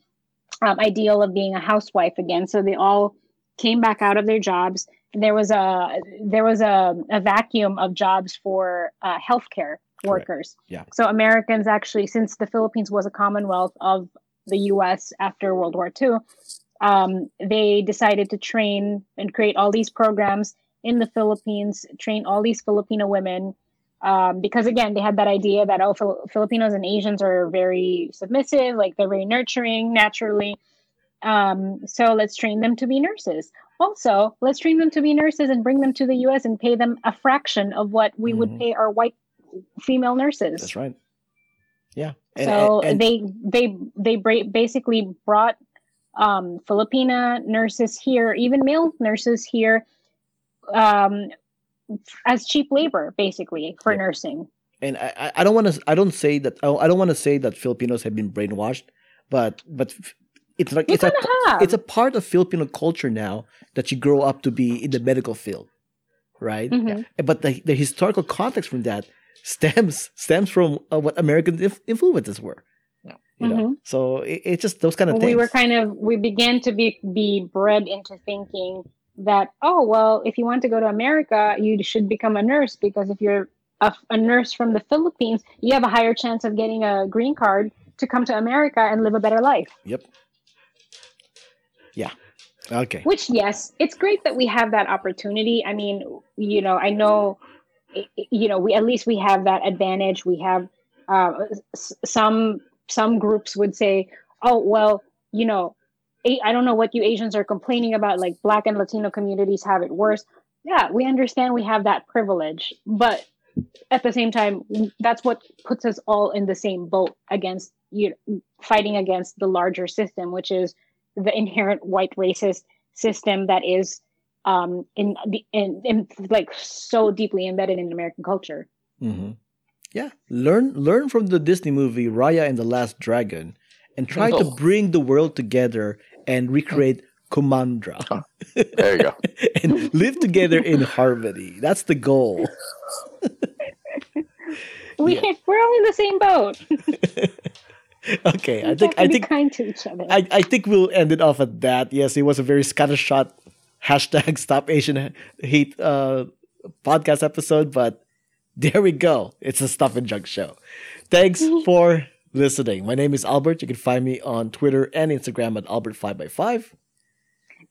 um, ideal of being a housewife again. So they all came back out of their jobs. There was a there was a, a vacuum of jobs for uh, healthcare workers. Yeah. So Americans actually, since the Philippines was a Commonwealth of the U.S. after World War II, um, they decided to train and create all these programs in the Philippines, train all these Filipino women. Um, because again, they had that idea that oh, Fil- Filipinos and Asians are very submissive, like they're very nurturing naturally. Um, so let's train them to be nurses. Also, let's train them to be nurses and bring them to the U.S. and pay them a fraction of what we would Mhm. pay our white female nurses. That's right. Yeah. And, so and- and- they they they bra- basically brought um, Filipina nurses here, even male nurses here, um, as cheap labor, basically for Yeah. nursing. and I, I- I don't want to I don't say that I don't want to say that Filipinos have been brainwashed, but but it's like You it's a have. it's a part of Filipino culture now that you grow up to be in the medical field, right? Mhm. But the the historical context from that stems stems from uh, what American inf- influences were. Yeah. You know, so it, it's just those kind of things. we were kind of we began to be be bred into thinking that oh well if you want to go to america you should become a nurse because if you're a, a nurse from the philippines you have a higher chance of getting a green card to come to america and live a better life Yep. Yeah. Okay. which yes it's great that we have that opportunity i mean you know i know you know we at least we have that advantage we have uh, s- some some groups would say oh well you know i don't know what you asians are complaining about like black and latino communities have it worse yeah we understand we have that privilege but at the same time that's what puts us all in the same boat against you know, fighting against the larger system which is the inherent white racist system that is um in the in, in like so deeply embedded in American culture. hmm Yeah. Learn learn from the Disney movie Raya and the Last Dragon, and try to Oh. bring the world together and recreate Kumandra There you go. and live together in harmony. That's the goal. We Yeah. we're all in the same boat. okay, I think have I be think kind to each other. I, I think we'll end it off at that. Yes, it was a very scattershot hashtag Stop Asian Hate uh, podcast episode, but there we go. It's a Stuff and Junk show. Thanks for listening. My name is Albert. You can find me on Twitter and Instagram at Albert5x5.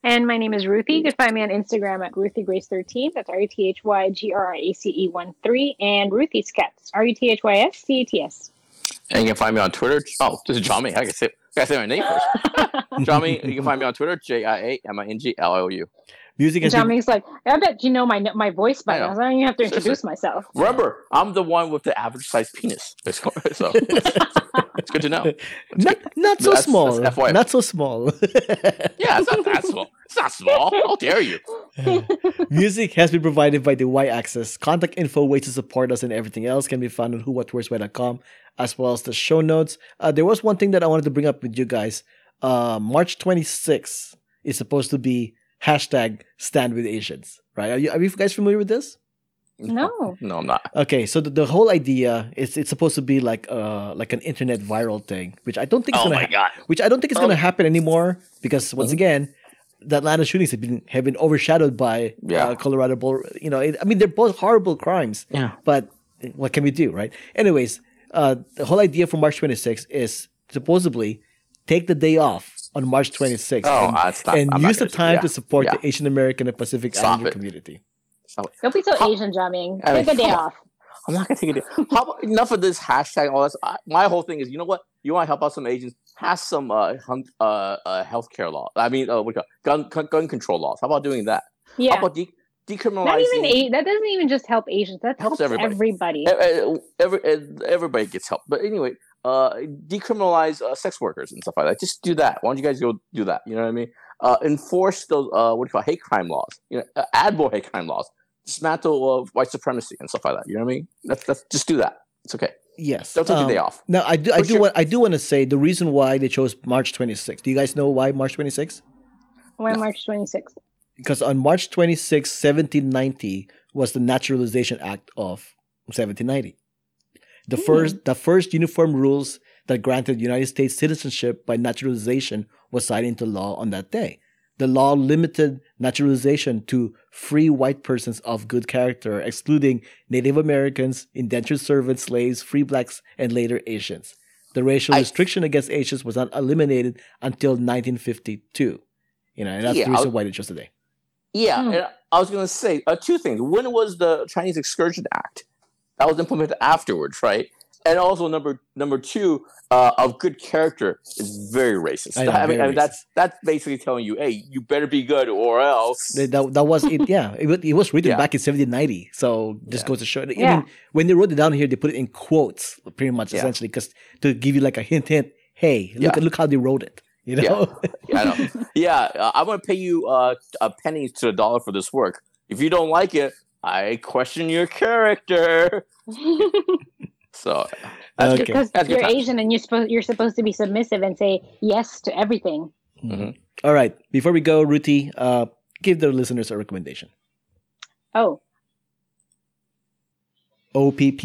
and my name is Ruthy. You can find me on Instagram at RuthyGrace13. That's R U T H Y G R I A C E 1 3. And Ruthy Scats. R U T H Y S C A T S. And you can find me on Twitter. Oh, this is Jiaming. I gotta say, I gotta say my name first. Jiaming, you can find me on Twitter, J I A M I N G L I O U. Music has been, like, I bet you know my my voice by I now. I don't even have to Seriously. introduce myself. Remember, I'm the one with the average sized penis. So it's good to know. not, not so That's- small. that's FYI. Not so small. Yeah, it's not that small. It's not small. How dare you? Music has been provided by the Y Axis. Contact info, ways to support us, and everything else can be found on whowhatwhereswhy.com, as well as the show notes. Uh, there was one thing that I wanted to bring up with you guys. Uh, March 26th is supposed to be hashtag stand with Asians, right? Are you, are you guys familiar with this? No. No, I'm not. Okay, so the, the whole idea is it's supposed to be like uh like an internet viral thing, which I don't think is Oh gonna my ha- god. which I don't think is Oh. going to happen anymore because once Mhm. again, the Atlanta shootings have been have been overshadowed by Yeah. uh, Colorado Boulder. You know, it, I mean, they're both horrible crimes, Yeah. but what can we do, right? Anyways, uh, the whole idea for March 26th is supposedly take the day off on March 26th Oh, and, that's not. and I'm use the time yeah, to support yeah. the Asian American and Pacific Stop Islander it. community. Don't be so How- Asian, Jiaming. I mean, Take a day off. I'm not gonna take it. How about enough of this hashtag? All this. I, my whole thing is, you know what? You want to help out some Asians? Pass some uh, hun- uh, uh healthcare law. I mean, uh, what do you call gun gun gun control laws. How about doing that? Yeah. How Yeah. about de- decriminalizing? Not even a- that doesn't even just help Asians. That Helps helps, everybody. everybody. Uh, uh, every, uh, everybody gets help. But anyway, uh, decriminalize uh, sex workers and stuff like that. Just do that. Why don't you guys go do that? You know what I mean? Uh, enforce those uh, what do you call it? hate crime laws? You know, uh, add more hate crime laws. Dismantle uh, white supremacy and stuff like that. You know what I mean? That's, that's just do that. It's okay. Yes. Don't take um, the day off. Now, I do, I do your- want, I do want to say the reason why they chose March 26th. Do you guys know why March 26th? Why March 26th? because on March 26, 1790 was the Naturalization Act of 1790. The Hmm. first the first uniform rules that granted United States citizenship by naturalization was signed into law on that day. The law limited naturalization to free white persons of good character, excluding Native Americans, indentured servants, slaves, free blacks, and later Asians. The racial I- restriction against Asians was not eliminated until 1952. You know, and that's Yeah, the reason I'll- why they chose today. Yeah, Hmm. and I was going to say uh, two things. When was the Chinese Exclusion Act? That was implemented afterwards, right? And also number number two, uh, of good character is very racist. I know, I mean, very I mean, that's that's basically telling you, hey, you better be good or else. That, that, that was it. Yeah, it, it was written Yeah. back in 1790. So just Yeah. goes to show. I Yeah. mean, when they wrote it down here, they put it in quotes, pretty much Yeah. essentially, because to give you like a hint, hint. Hey, look Yeah. look how they wrote it. You know. Yeah, I know. Yeah, uh, I'm gonna pay you uh, a penny to a dollar for this work. If you don't like it, I question your character. So that's Okay. good. because That's you're times. Asian and you're supposed you're supposed to be submissive and say yes to everything. Mhm. All right. Before we go, Ruthy, uh, give the listeners a recommendation. Oh, OPP.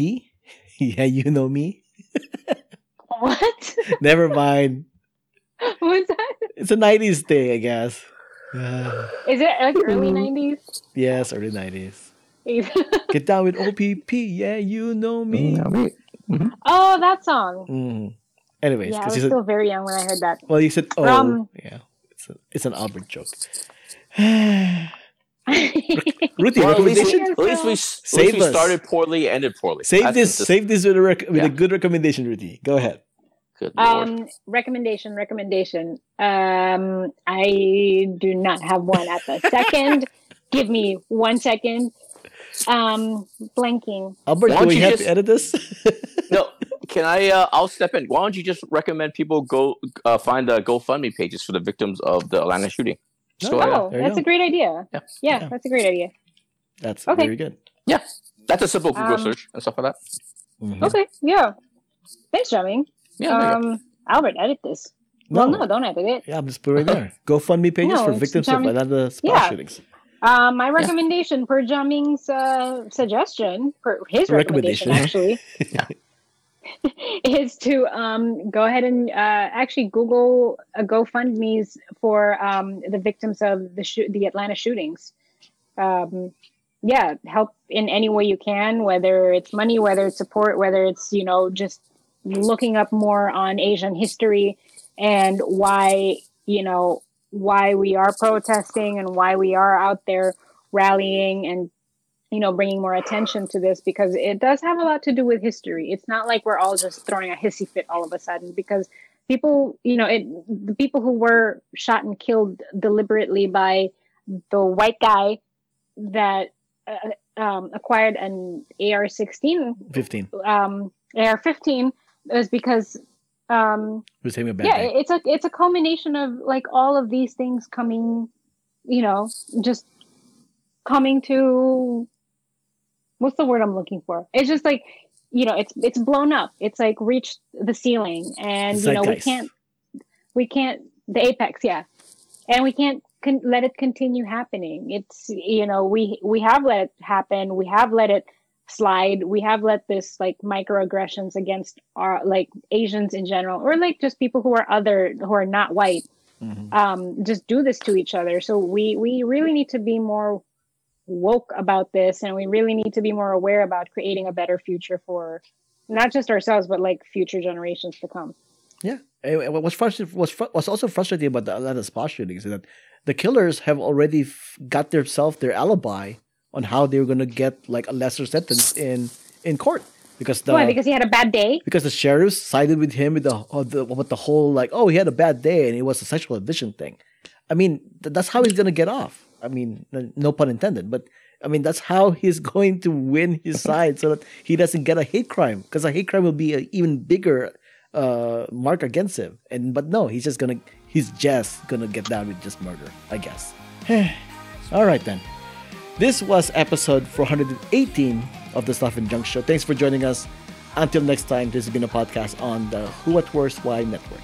yeah, you know me. what? Never mind. What's that? It's a '90s thing, I guess. Uh, Is it like early nineties? yes, early '90s. Get down with OPP. Yeah, you know me. oh, that song. Mm. Anyways, Yeah, I was said, still very young when I heard that. well, you said, oh, Um, yeah, it's a, it's an Albert joke. Ruthy, Well, at least, we, recommendation? at least we, at Save least we started poorly, ended poorly. Save That's this. just- Save this with a rec- with a good recommendation, Ruthy. Go ahead. Good um, recommendation, recommendation. Um, I do not have one at the second. Give me one second. Um, blanking. Albert, Why do don't we you have just- to edit this? no, can I? Uh, I'll step in. Why don't you just recommend people go uh, find the GoFundMe pages for the victims of the Atlanta shooting? Just go Oh, ahead. Oh, there you that's a great idea. Yeah. Yeah, Yeah. that's a great idea. That's Okay. very good. Yeah, that's a simple Google Um, search and stuff like that. Mhm. Okay, yeah. Thanks, Jiaming. Yeah, there you go. Um, Albert, edit this. Well, no, don't edit it. Yeah, I'm just put it right there. GoFundMe pages No, for victims of Johnny- Atlanta spa Yeah. shootings. Uh, my recommendation per Jiaming's uh, suggestion, per his recommendation, Recommendation. actually, is to um, go ahead and uh, actually Google a GoFundMe's for um, the victims of the shoot the Atlanta shootings. Um, yeah, help in any way you can, whether it's money, whether it's support, whether it's you know just looking up more on Asian history and why you know why we are protesting and why we are out there rallying and you know bringing more attention to this because it does have a lot to do with history it's not like we're all just throwing a hissy fit all of a sudden because people you know it the people who were shot and killed deliberately by the white guy that uh, um, acquired an AR-16 15. um, AR-15 is because um, Who's having a bad yeah day? it's a it's a culmination of like all of these things coming you know just coming to what's the word i'm looking for? It's just like you know it's it's blown up. It's like reached the ceiling. And you know we can't we can't the apex yeah. And we can't con- let it continue happening. It's you know we we have let it happen. We have let it slide we have let this like microaggressions against our like asians in general or like just people who are other who are not white Mhm. um just do this to each other so we we really need to be more woke about this and we really need to be more aware about creating a better future for not just ourselves but like future generations to come Yeah. Eh, What's frustrating, what's, fru- what's also frustrating about the Atlanta spa shootings is that the killers have already f- got themselves their alibi on how they were going to get like a lesser sentence in in court because the why because he had a bad day because the sheriffs sided with him with the, uh, the with the whole like oh he had a bad day and it was a sexual addiction thing. I mean th- that's how he's gonna get off. I mean no pun intended, but I mean that's how he's going to win his side so that he doesn't get a hate crime because a hate crime will be an even bigger uh, mark against him. And but no, he's just gonna he's just gonna get down with just murder, I guess. All right then. This was episode 418 of the Stuff and Junk Show. Thanks for joining us. Until next time, this has been a podcast on the Who What Where's Why Network.